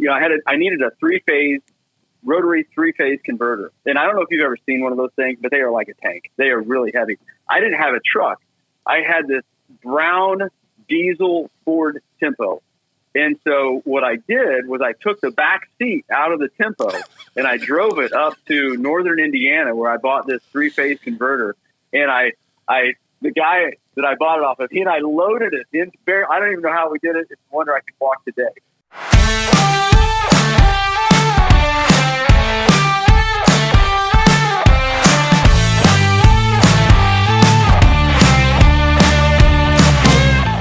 you know, I had a, I needed a three phase rotary three phase converter. And I don't know if you've ever seen one of those things, but they are like a tank. They are really heavy. I didn't have a truck. I had this brown diesel Ford Tempo. And so what I did was I took the back seat out of the Tempo and I drove it up to northern Indiana where I bought this three phase converter. And I, I, the guy that I bought it off of, he and I loaded it in. I don't even know how we did it. It's a wonder I can walk today.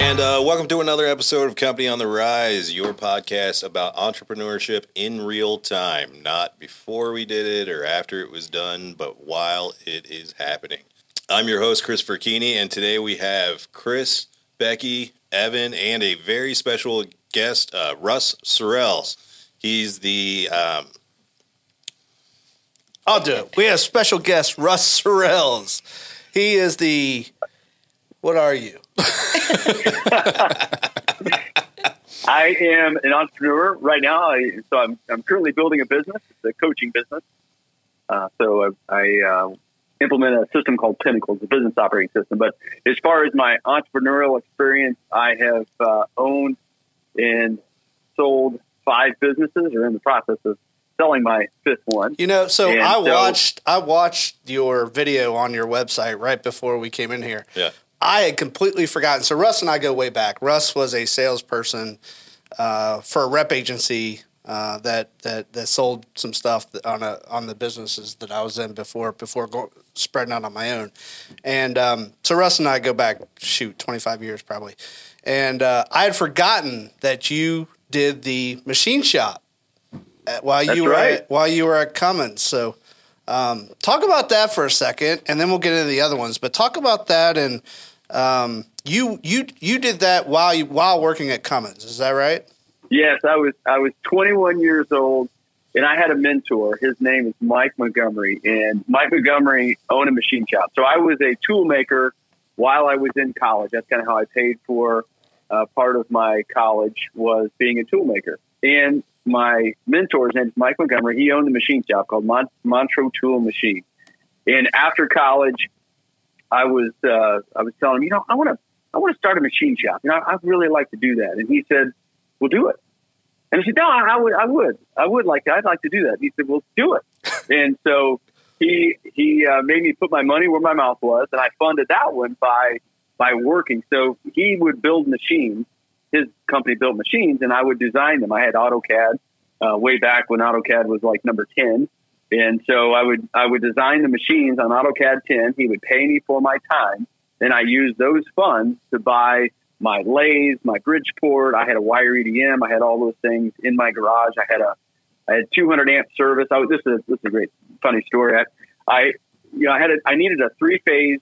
And uh, welcome to another episode of Company on the Rise, your podcast about entrepreneurship in real time, not before we did it or after it was done, but while it is happening. I'm your host, Christopher Keeney, and today we have Chris, Becky, Evan, and a very special guest, uh, Russ Sorrells. He's the um, I'll do it. We have special guest Russ Sorrells. He is the what are you? I am an entrepreneur right now. I, so I'm, I'm currently building a business, it's a coaching business. Uh, so I, I uh, implement a system called Pinnacles, a business operating system. But as far as my entrepreneurial experience, I have uh, owned and sold five businesses, or in the process of selling my fifth one. You know, so And I so- watched I watched your video on your website right before we came in here. yeah. I had completely forgotten. So Russ and I go way back. Russ was a salesperson uh, for a rep agency uh, that that that sold some stuff on a on the businesses that I was in before before go, spreading out on my own. And um, so Russ and I go back shoot twenty five years probably. And uh, I had forgotten that you did the machine shop at, while That's you were right. at, while you were at Cummins. So um, talk about that for a second, and then we'll get into the other ones. But talk about that, and um, you you you did that while you while working at Cummins. Is that right? Yes, I was I was 21 years old, and I had a mentor. His name is Mike Montgomery, and Mike Montgomery owned a machine shop. So I was a tool maker while I was in college. That's kind of how I paid for uh, part of my college was being a tool maker. And my mentor's name is Mike Montgomery. He owned a machine shop called Mon- Montreux Tool Machine. And after college, I was uh, I was telling him, you know, I want to I want to start a machine shop. You know, I'd really like to do that. And he said, "We'll do it." And I said, "No, I, I would, I would, I would like to. I'd like to do that." And He said, "Well, do it." and so he he uh, made me put my money where my mouth was, and I funded that one by by working. So he would build machines. His company built machines, and I would design them. I had AutoCAD uh, way back when AutoCAD was like number ten, and so I would I would design the machines on AutoCAD 10. He would pay me for my time, and I used those funds to buy my lathe, my Bridgeport. I had a wire EDM. I had all those things in my garage. I had a I had 200 amp service. I was, this is this is a great funny story. I, I you know I had a, I needed a three phase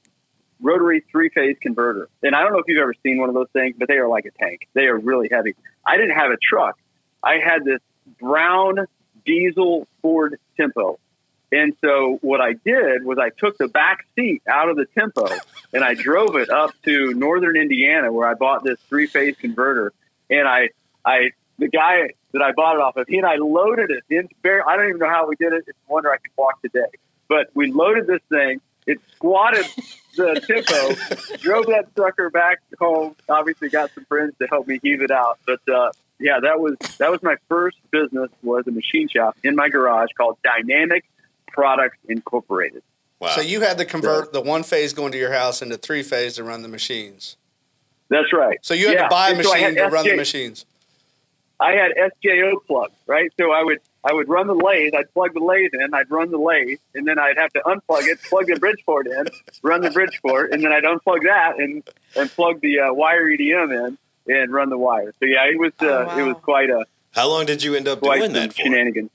rotary three phase converter, and I don't know if you've ever seen one of those things, but they are like a tank. They are really heavy. I didn't have a truck. I had this brown diesel Ford Tempo. And so what I did was I took the back seat out of the Tempo and I drove it up to northern Indiana where I bought this three phase converter. And I, I, the guy that I bought it off of, he and I loaded it in. I don't even know how we did it. It's a wonder I can walk today. But we loaded this thing. It squatted the Tempo, drove that sucker back home. Obviously, got some friends to help me heave it out. But uh, yeah, that was that was my first business. Was a machine shop in my garage called Dynamic Products Incorporated. Wow. So you had to convert the one phase going to your house into three phase to run the machines. That's right. So you had Yeah, to buy a and so I machine to run the machines. I had SJO plugs, right? So I would I would run the lathe, I'd plug the lathe in, I'd run the lathe, and then I'd have to unplug it, plug the Bridgeport in, run the Bridgeport, and then I'd unplug that and and plug the uh, wire EDM in and run the wire. So yeah, it was uh, Oh, wow. it was quite a How long did you end up doing that for? shenanigans.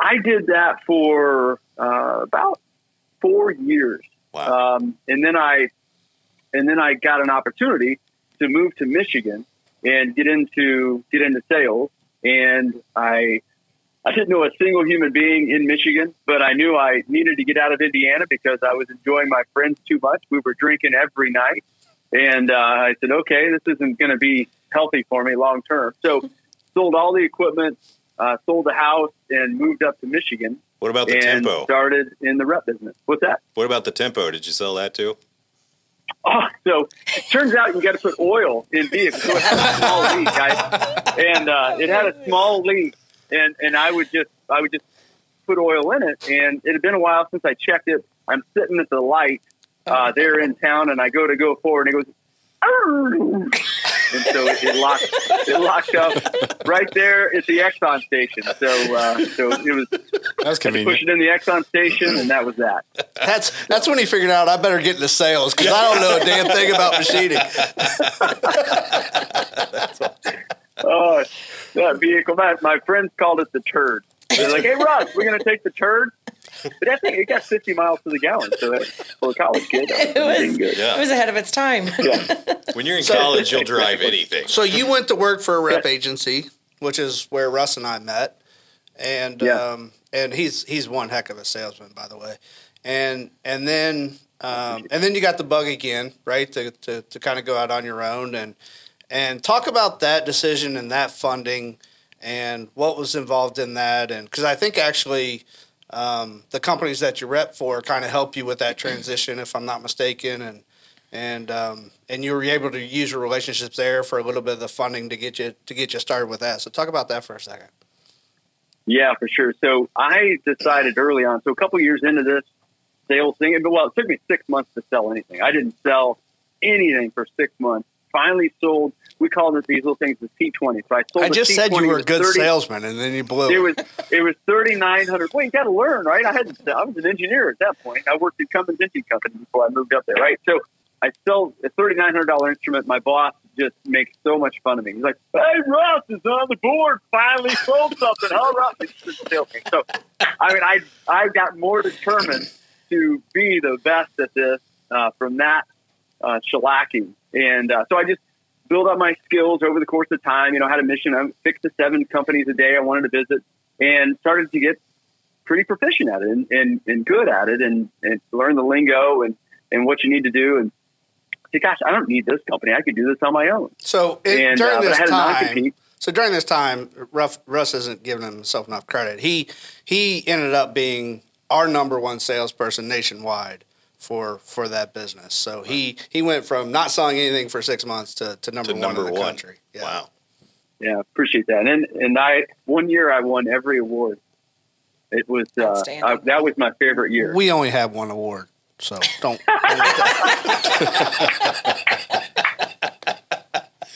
I did that for uh, about four years. Wow. Um, and then I, and then I got an opportunity to move to Michigan and get into get into sales. And I, I didn't know a single human being in Michigan, but I knew I needed to get out of Indiana because I was enjoying my friends too much. We were drinking every night, and uh, I said, "Okay, this isn't going to be healthy for me long term." So sold all the equipment, uh, sold the house, and moved up to Michigan. What about the and tempo? started in the rep business. What's that? What about the tempo? Did you sell that too? Oh, so it turns out you got to put oil in vehicles. So it had a small leak, guys, and uh, it had a small leak, and and I would just I would just put oil in it, and it had been a while since I checked it. I'm sitting at the light uh, there in town, and I go to go forward, and it goes. And so it, it locked. It locked up right there at the Exxon station. So, uh, so it was That's push convenient. it in the Exxon station, and that was that. That's that's when he figured out I better get into sales because I don't know a damn thing about machining. Oh, that vehicle. My, my friends called it the turd. They're like, "Hey, Russ, we're going to take the turd." But I think it got 50 miles to the gallon. So that, for a college kid, that It was was, good. Yeah. it was ahead of its time. Yeah. When you're in So- college, you'll drive anything. So you went to work for a rep agency, which is where Russ and I met, and Yeah. um, and he's he's one heck of a salesman, by the way, and and then um, and then you got the bug again, right? To to, to kind of go out on your own and and talk about that decision and that funding and what was involved in that, and because I think actually. Um, the companies that you rep for kind of help you with that transition, if I'm not mistaken, and and um, and you were able to use your relationships there for a little bit of the funding to get you to get you started with that. So talk about that for a second. Yeah, for sure. So I decided early on. So a couple years into this sales thing, well, it took me six months to sell anything. I didn't sell anything for six months. Finally sold. We called it these little things the T20. So I sold. I just said you were a good 30 salesman, and then you blew. It was it was thirty nine hundred. Well, you got to learn, right? I hadn't. I was an engineer at that point. I worked at Cummins Engine Company before I moved up there, right? So I sold a thirty nine hundred dollar instrument. My boss just makes so much fun of me. He's like, "Hey, Russ is on the board. Finally sold something, huh, Russ?" It's just a. So, I mean, I I got more determined to be the best at this uh, from that uh, shellacking, and uh, so I just build up my skills over the course of time. You know, I had a mission. I'm six to seven companies a day I wanted to visit, and started to get pretty proficient at it and, and, and good at it, and, and learn the lingo and, and what you need to do. And say, gosh, I don't need this company. I could do this on my own. so it, And during uh, but I this time. So during this time, Ruff, Russ isn't giving himself enough credit. He he ended up being our number one salesperson nationwide for for that business. So he he went from not selling anything for six months to, to number To one number in the one. country. Yeah. Wow. Yeah, appreciate that. And and I one year I won every award. It was uh, I, that was my favorite year. We only have one award, so don't.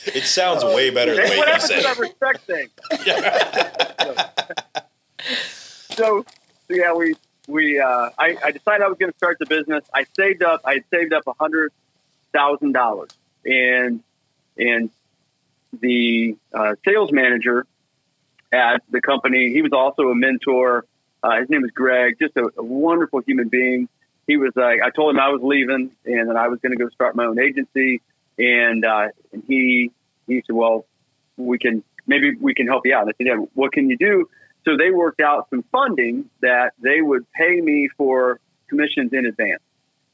It sounds way better than what you happened say to that respect thing? so, so yeah, we we uh, I, I decided I was going to start the business. I saved up. I had saved up a hundred thousand dollars, and and the uh, sales manager at the company, he was also a mentor. Uh, his name was Greg, just a, a wonderful human being. He was like, I told him I was leaving and that I was going to go start my own agency, and uh, and he he said, well, we can maybe we can help you out. And I said, yeah, what can you do? So they worked out some funding that they would pay me for commissions in advance.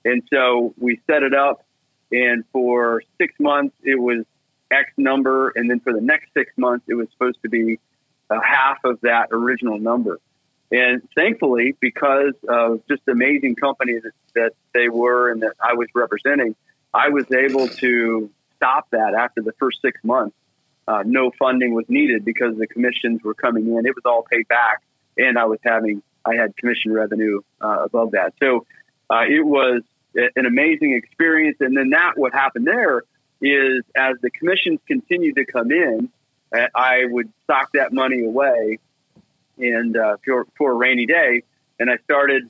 And so we set it up, and for six months it was X number, and then for the next six months it was supposed to be uh, half of that original number. And thankfully, because of just amazing company that, that they were and that I was representing, I was able to stop that after the first six months. Uh, no funding was needed because the commissions were coming in. It was all paid back, and I was having I had commission revenue uh, above that. So uh, it was an amazing experience. And then that what happened there is as the commissions continued to come in, uh, I would stock that money away and uh, for for a rainy day, and I started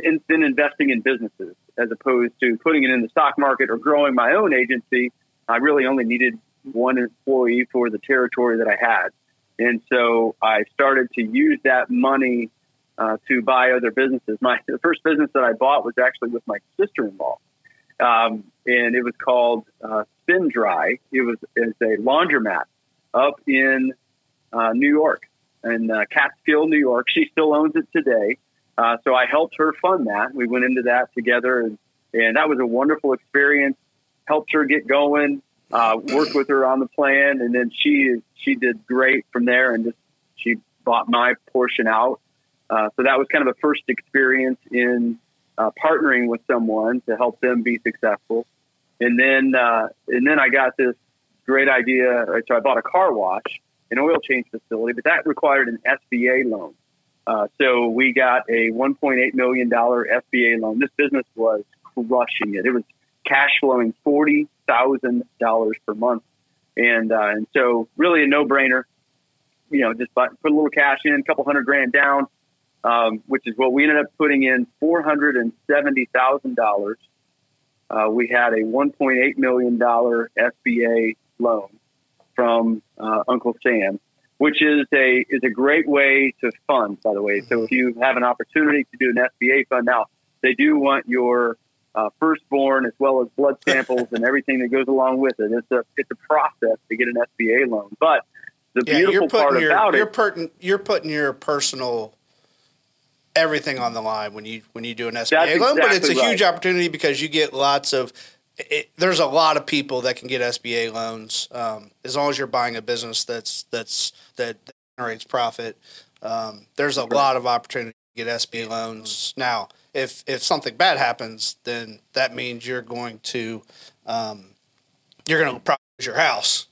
in, then investing in businesses as opposed to putting it in the stock market or growing my own agency. I really only needed one employee for the territory that I had, and so I started to use that money uh, to buy other businesses. My the first business that I bought was actually with my sister-in-law, um, and it was called uh, Spin Dry. It was it's a laundromat up in uh, New York, in uh, Catskill, New York. She still owns it today. Uh, so I helped her fund that. We went into that together, and, and that was a wonderful experience. Helped her get going, uh, worked with her on the plan, and then she she did great from there, and just she bought my portion out. Uh, so that was kind of a first experience in uh, partnering with someone to help them be successful. And then uh, and then I got this great idea. So I bought a car wash, an oil change facility, but that required an SBA loan. Uh, so we got a 1.8 million dollar SBA loan. This business was crushing it. It was cash flowing forty thousand dollars per month, and uh, and so really a no brainer. You know, just put a little cash in, a couple hundred grand down, um, which is what we ended up putting in four hundred and seventy thousand dollars. Uh, we had a one point eight million dollar SBA loan from uh, Uncle Sam, which is a is a great way to fund. By the way, so if you have an opportunity to do an SBA fund now, they do want your uh, firstborn as well as blood samples and everything that goes along with it. It's a it's a process to get an SBA loan, but the yeah, beautiful part your, about you're it, putting you're putting your personal everything on the line when you when you do an SBA loan. Exactly but it's a right. huge opportunity because you get lots of. It, there's a lot of people that can get SBA loans um, as long as you're buying a business that's that's that generates profit. Um, there's a lot of opportunity to get SBA loans now if if something bad happens, then that means you're going to um, you're going to probably lose your house.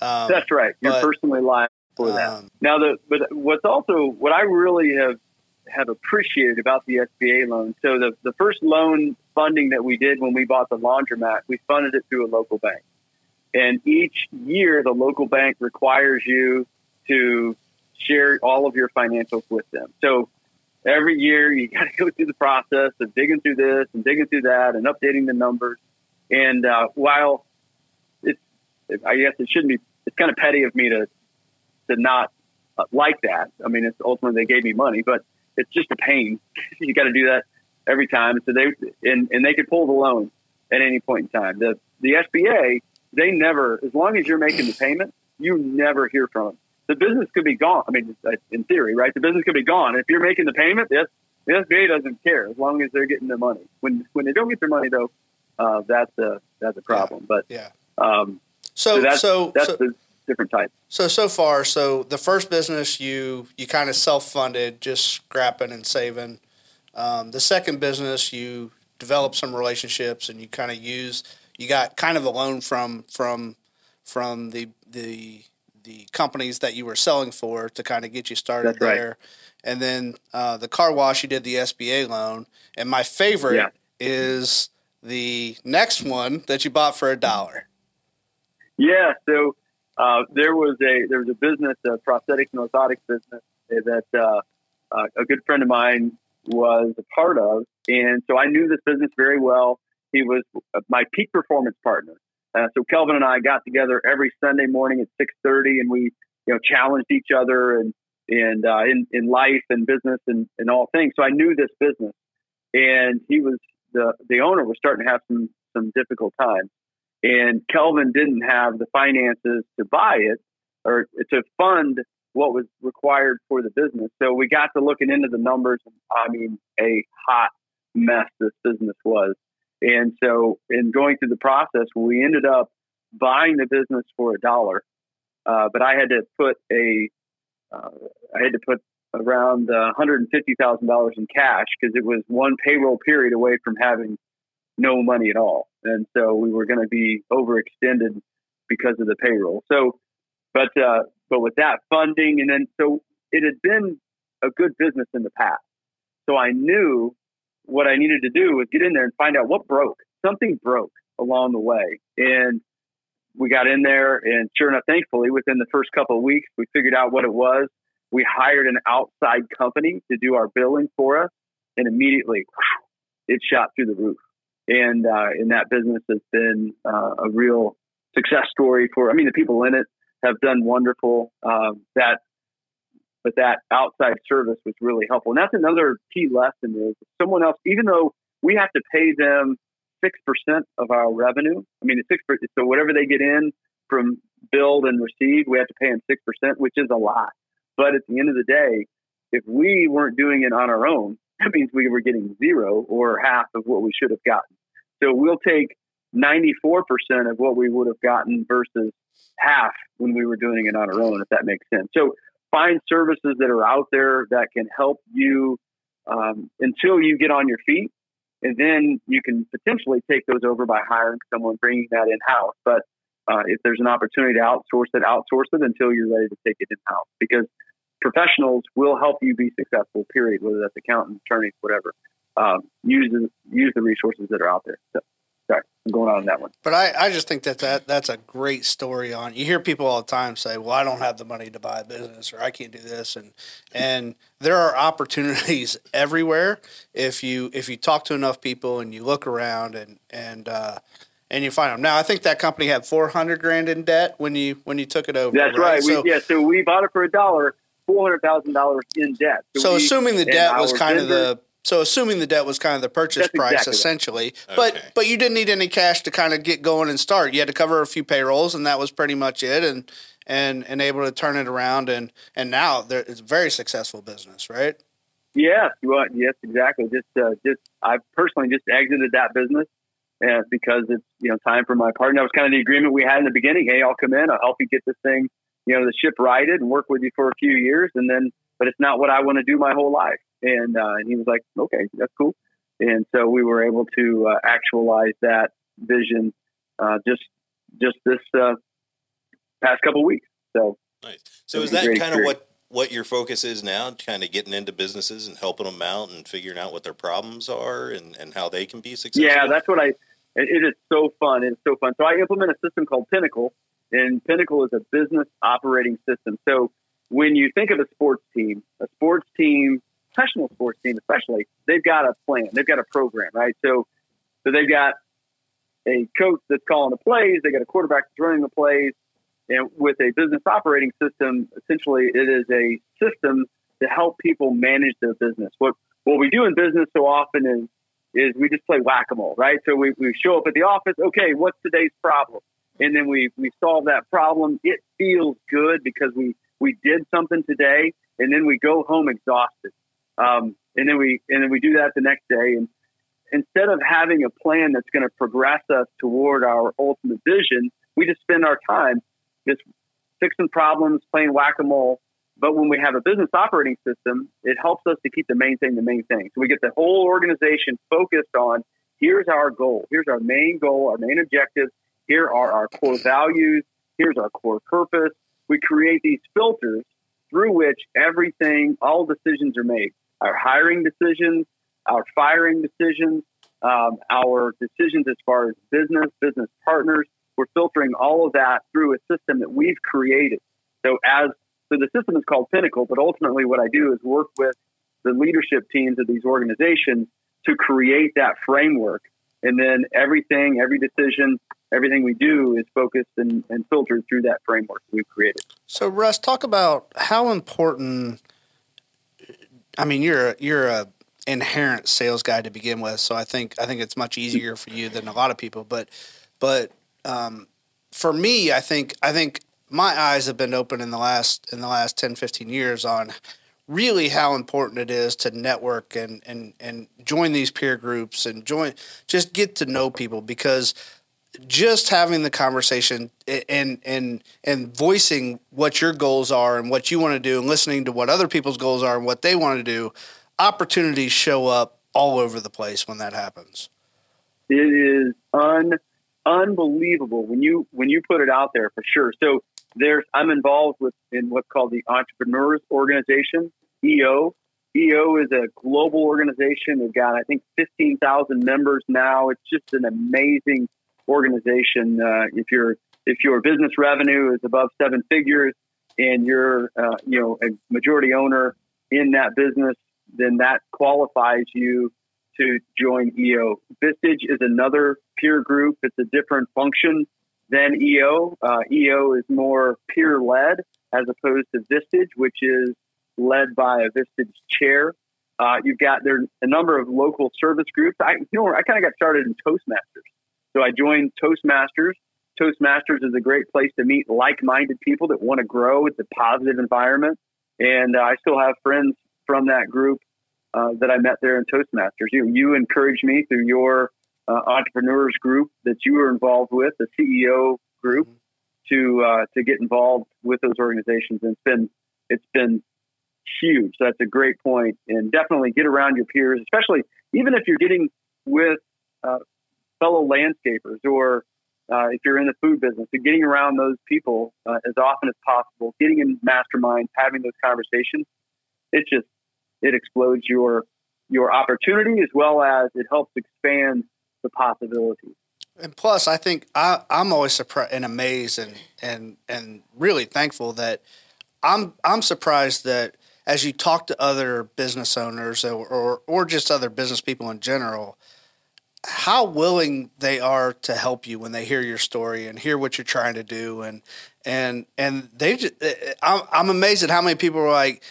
Um, That's right. You're but, personally liable for that. Um, now, the but what's also what I really have have appreciated about the SBA loan. So the the first loan funding that we did when we bought the laundromat, we funded it through a local bank, and each year the local bank requires you to share all of your financials with them. So every year you got to go through the process of digging through this and digging through that and updating the numbers. And uh, while it's, I guess it shouldn't be, it's kind of petty of me to to not uh, like that. I mean, it's ultimately they gave me money, but it's just a pain. you got to do that every time. So they and and they could pull the loan at any point in time. The the SBA they never, as long as you're making the payment, you never hear from them the business could be gone. I mean, in theory, right? The business could be gone. If you're making the payment, the, the SBA doesn't care as long as they're getting their money. When when they don't get their money, though, uh, that's a that's a problem. Yeah. But yeah. Um, so, so that's so, that's so, the different type. So so far, so the first business you you kind of self funded, just scrapping and saving. Um, the second business you developed some relationships and you kind of use you got kind of a loan from from from the the the companies that you were selling for to kind of get you started That's there. Right. And then uh, the car wash, you did the SBA loan. And my favorite yeah. is the next one that you bought for a dollar. Yeah. So uh, there was a there was a business, a prosthetics and orthotics business that uh, uh, a good friend of mine was a part of, and so I knew this business very well. He was my peak performance partner. Uh, so Kelvin and I got together every Sunday morning at six thirty, and we you know challenged each other and and uh, in in life and business and, and all things. So I knew this business, and he was the the owner was starting to have some some difficult times, and Kelvin didn't have the finances to buy it or to fund what was required for the business. So we got to looking into the numbers. I mean, a hot mess this business was. And so, in going through the process, we ended up buying the business for a dollar, uh, but I had to put a, uh, I had to put around uh, $150,000 in cash because it was one payroll period away from having no money at all, and so we were going to be overextended because of the payroll. So, but uh, but with that funding, and then so it had been a good business in the past, so I knew what I needed to do was get in there and find out what broke. Something broke along the way. And we got in there, and sure enough, thankfully, within the first couple of weeks, we figured out what it was. We hired an outside company to do our billing for us, and immediately it shot through the roof. And uh, that business has been uh, a real success story for. I mean, the people in it have done wonderful. Um, that but that outside service was really helpful. And that's another key lesson is someone else, even though we have to pay them 6% of our revenue, I mean, it's 6%, so whatever they get in from build and receive, we have to pay them 6%, which is a lot. But at the end of the day, if we weren't doing it on our own, that means we were getting zero or half of what we should have gotten. So we'll take 94% of what we would have gotten versus half when we were doing it on our own, if that makes sense. So find services that are out there that can help you um, until you get on your feet. And then you can potentially take those over by hiring someone, bringing that in house. But uh, if there's an opportunity to outsource it, outsource it until you're ready to take it in house because professionals will help you be successful, period, whether that's accountants, attorneys, whatever. Um, use, the, use the resources that are out there. So, sorry, I'm going on that one. But I, I just think that, that that's a great story on. You hear people all the time say, "Well, I don't have the money to buy a business, or I can't do this," and and there are opportunities everywhere if you if you talk to enough people and you look around and and uh, and you find them. Now, I think that company had four hundred grand in debt when you when you took it over. That's right. right. So, we, yeah, so we bought it for a dollar, four hundred thousand dollars in debt. So, so we, assuming the debt was kind vendor, of the so assuming the debt was kind of the purchase That's price exactly essentially, right. but okay. but you didn't need any cash to kind of get going and start. You had to cover a few payrolls, and that was pretty much it. And and and able to turn it around, and and now there, it's a very successful business, right? Yeah, well, yes, exactly. Just uh, just I personally just exited that business uh, because it's you know time for my partner. That was kind of the agreement we had in the beginning. Hey, I'll come in, I'll help you get this thing, you know, the ship righted, and work with you for a few years, and then. But it's not what I want to do my whole life. And, uh, and he was like, okay, that's cool. And so we were able to uh, actualize that vision uh, just just this uh, past couple weeks. So nice. So is that kind of what what your focus is now? Kind of getting into businesses and helping them out and figuring out what their problems are and, and how they can be successful. Yeah, that's what I. It is so fun. It's so fun. So I implement a system called Pinnacle, and Pinnacle is a business operating system. So when you think of a sports team, a sports team professional sports team, especially, they've got a plan, they've got a program, right? So, so they've got a coach that's calling the plays, they got a quarterback that's running the plays, and with a business operating system, essentially, it is a system to help people manage their business. What what we do in business so often is is we just play whack a mole, right? So we, we show up at the office, okay, what's today's problem? And then we, we solve that problem. It feels good because we, we did something today, and then we go home exhausted. Um, and then we and then we do that the next day. And instead of having a plan that's going to progress us toward our ultimate vision, we just spend our time just fixing problems, playing whack a mole. But when we have a business operating system, it helps us to keep the main thing the main thing. So we get the whole organization focused on here's our goal, here's our main goal, our main objectives, here are our core values, here's our core purpose. We create these filters through which everything, all decisions are made our hiring decisions, our firing decisions, um, our decisions as far as business, business partners. We're filtering all of that through a system that we've created. So as so the system is called Pinnacle, but ultimately what I do is work with the leadership teams of these organizations to create that framework. And then everything, every decision, everything we do is focused and, and filtered through that framework we've created. So Russ, talk about how important I mean, you're you're a inherent sales guy to begin with, so I think I think it's much easier for you than a lot of people. But but um, for me, I think I think my eyes have been open in the last in the last 10, 15 years on really how important it is to network and and and join these peer groups and join just get to know people because just having the conversation and and and voicing what your goals are and what you want to do and listening to what other people's goals are and what they want to do opportunities show up all over the place when that happens. It is un unbelievable when you when you put it out there for sure. So there's i'm involved with in what's called the entrepreneurs organization eo eo is a global organization. They've got i think 15000 members now. It's just an amazing organization, uh, if your if your business revenue is above seven figures and you're uh, you know a majority owner in that business, then that qualifies you to join EO. Vistage is another peer group. It's a different function than EO. Uh, EO is more peer led as opposed to Vistage, which is led by a Vistage chair. Uh, you've got there a number of local service groups. I you know I kind of got started in Toastmasters. So I joined Toastmasters. Toastmasters is a great place to meet like-minded people that want to grow. It's a positive environment, and uh, I still have friends from that group uh, that I met there in Toastmasters. You you encouraged me through your uh, entrepreneurs group that you were involved with, the CEO group, to uh, to get involved with those organizations. And it's been it's been huge. So that's a great point, and definitely get around your peers, especially even if you're getting with uh, fellow landscapers or uh, if you're in the food business, and getting around those people uh, as often as possible, getting in masterminds, having those conversations, it just it explodes your your opportunity as well as it helps expand the possibilities. And plus, I think I, I'm always surprised and amazed and, and and really thankful that I'm I'm surprised that as you talk to other business owners or, or, or just other business people in general, how willing they are to help you when they hear your story and hear what you're trying to do. And and and they just I'm, I'm amazed at how many people are like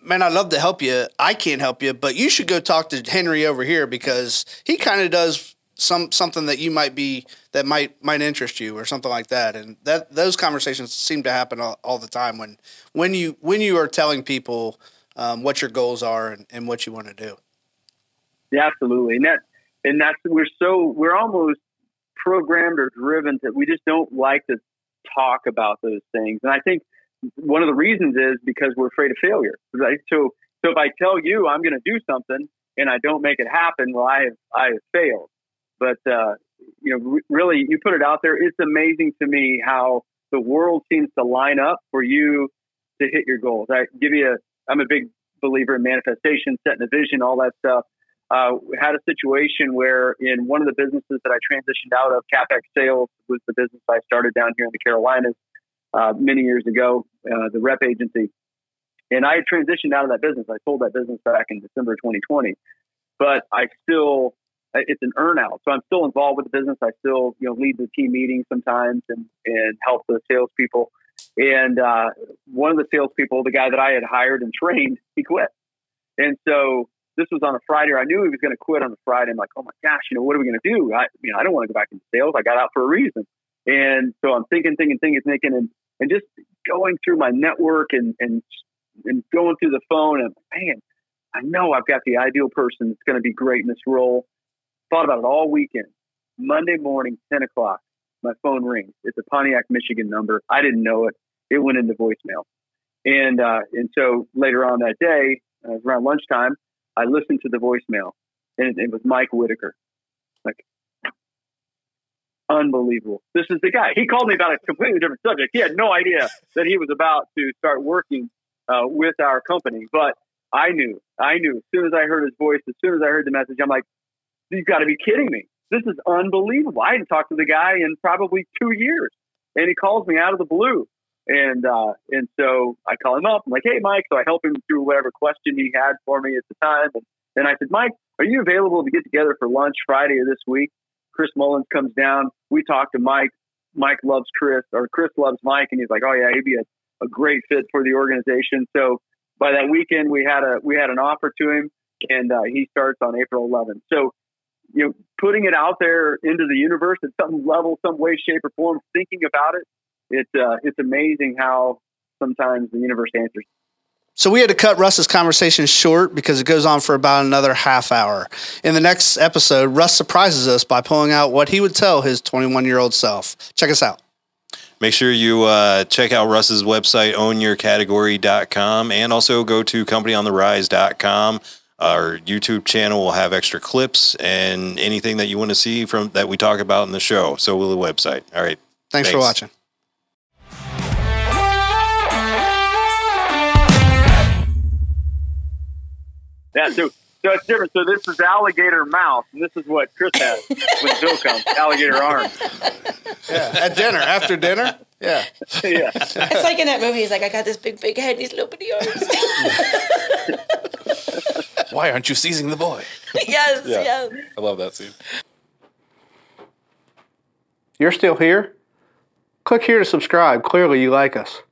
man i'd love to help you. I can't help you but you should go talk to henry over here because he kind of does some something that you might be that might might interest you or something like that. And that those conversations seem to happen all, all the time when when you when you are telling people um, what your goals are and, and what you want to do. Yeah absolutely. And that and that's we're so we're almost programmed or driven that we just don't like to talk about those things and i think one of the reasons is because we're afraid of failure right so so if i tell you i'm going to do something and i don't make it happen well i have i have failed but uh, you know, really, you put it out there. It's amazing to me how the world seems to line up for you to hit your goals. I give you a. I'm a big believer in manifestation, setting a vision, all that stuff. Uh, had a situation where in one of the businesses that I transitioned out of, Capex Sales was the business I started down here in the Carolinas uh, many years ago, uh, the rep agency. And I transitioned out of that business. I sold that business back in December 2020, but I still it's an earnout. So I'm still involved with the business. I still, you know, lead the team meetings sometimes and, and help the salespeople. And uh, one of the salespeople, the guy that I had hired and trained, he quit. And so this was on a Friday. I knew he was going to quit on a Friday. I'm like, oh my gosh, you know, what are we going to do? I, you know, I don't want to go back into sales. I got out for a reason. And so I'm thinking, thinking, thinking, thinking, and, and just going through my network and, and, and going through the phone and man, I know I've got the ideal person that's going to be great in this role. Thought about it all weekend. Monday morning, 10 o'clock, my phone rings. It's a Pontiac, Michigan number. I didn't know it. It went into voicemail. And, uh, and so later on that day, uh, around lunchtime, I listened to the voicemail and it, it was Mike Whitaker. Like, unbelievable. This is the guy. He called me about a completely different subject. He had no idea that he was about to start working uh, with our company, but I knew, I knew as soon as I heard his voice, as soon as I heard the message, I'm like, you've got to be kidding me. This is unbelievable. I hadn't talked to the guy in probably two years. And he calls me out of the blue. And uh, and so I call him up. I'm like, hey, Mike. So I help him through whatever question he had for me at the time. And then I said, Mike, are you available to get together for lunch Friday of this week? Chris Mullins comes down. We talk to Mike. Mike loves Chris, or Chris loves Mike, and he's like, oh yeah, he'd be a, a great fit for the organization. So by that weekend, we had a we had an offer to him, and uh, he starts on April 11th. So you know, putting it out there into the universe at some level, some way, shape, or form, thinking about it, it's uh, it's amazing how sometimes the universe answers. So we had to cut Russ's conversation short because it goes on for about another half hour. In the next episode, Russ surprises us by pulling out what he would tell his 21 year old self. Check us out. Make sure you uh, check out Russ's website, ownyourcategory.com, and also go to companyontherise.com. Our YouTube channel will have extra clips and anything that you want to see from that we talk about in the show. So will the website. All right. Thanks, Thanks. for watching. Yeah, so so it's different. So this is alligator mouth, and this is what Chris has when Bill comes. Alligator arm. Yeah, at dinner, after dinner. Yeah. yeah. It's like in that movie. He's like, I got this big, big head, these little bitty arms. Why aren't you seizing the boy? yes, yeah. yes. I love that scene. You're still here? Click here to subscribe. Clearly, you like us.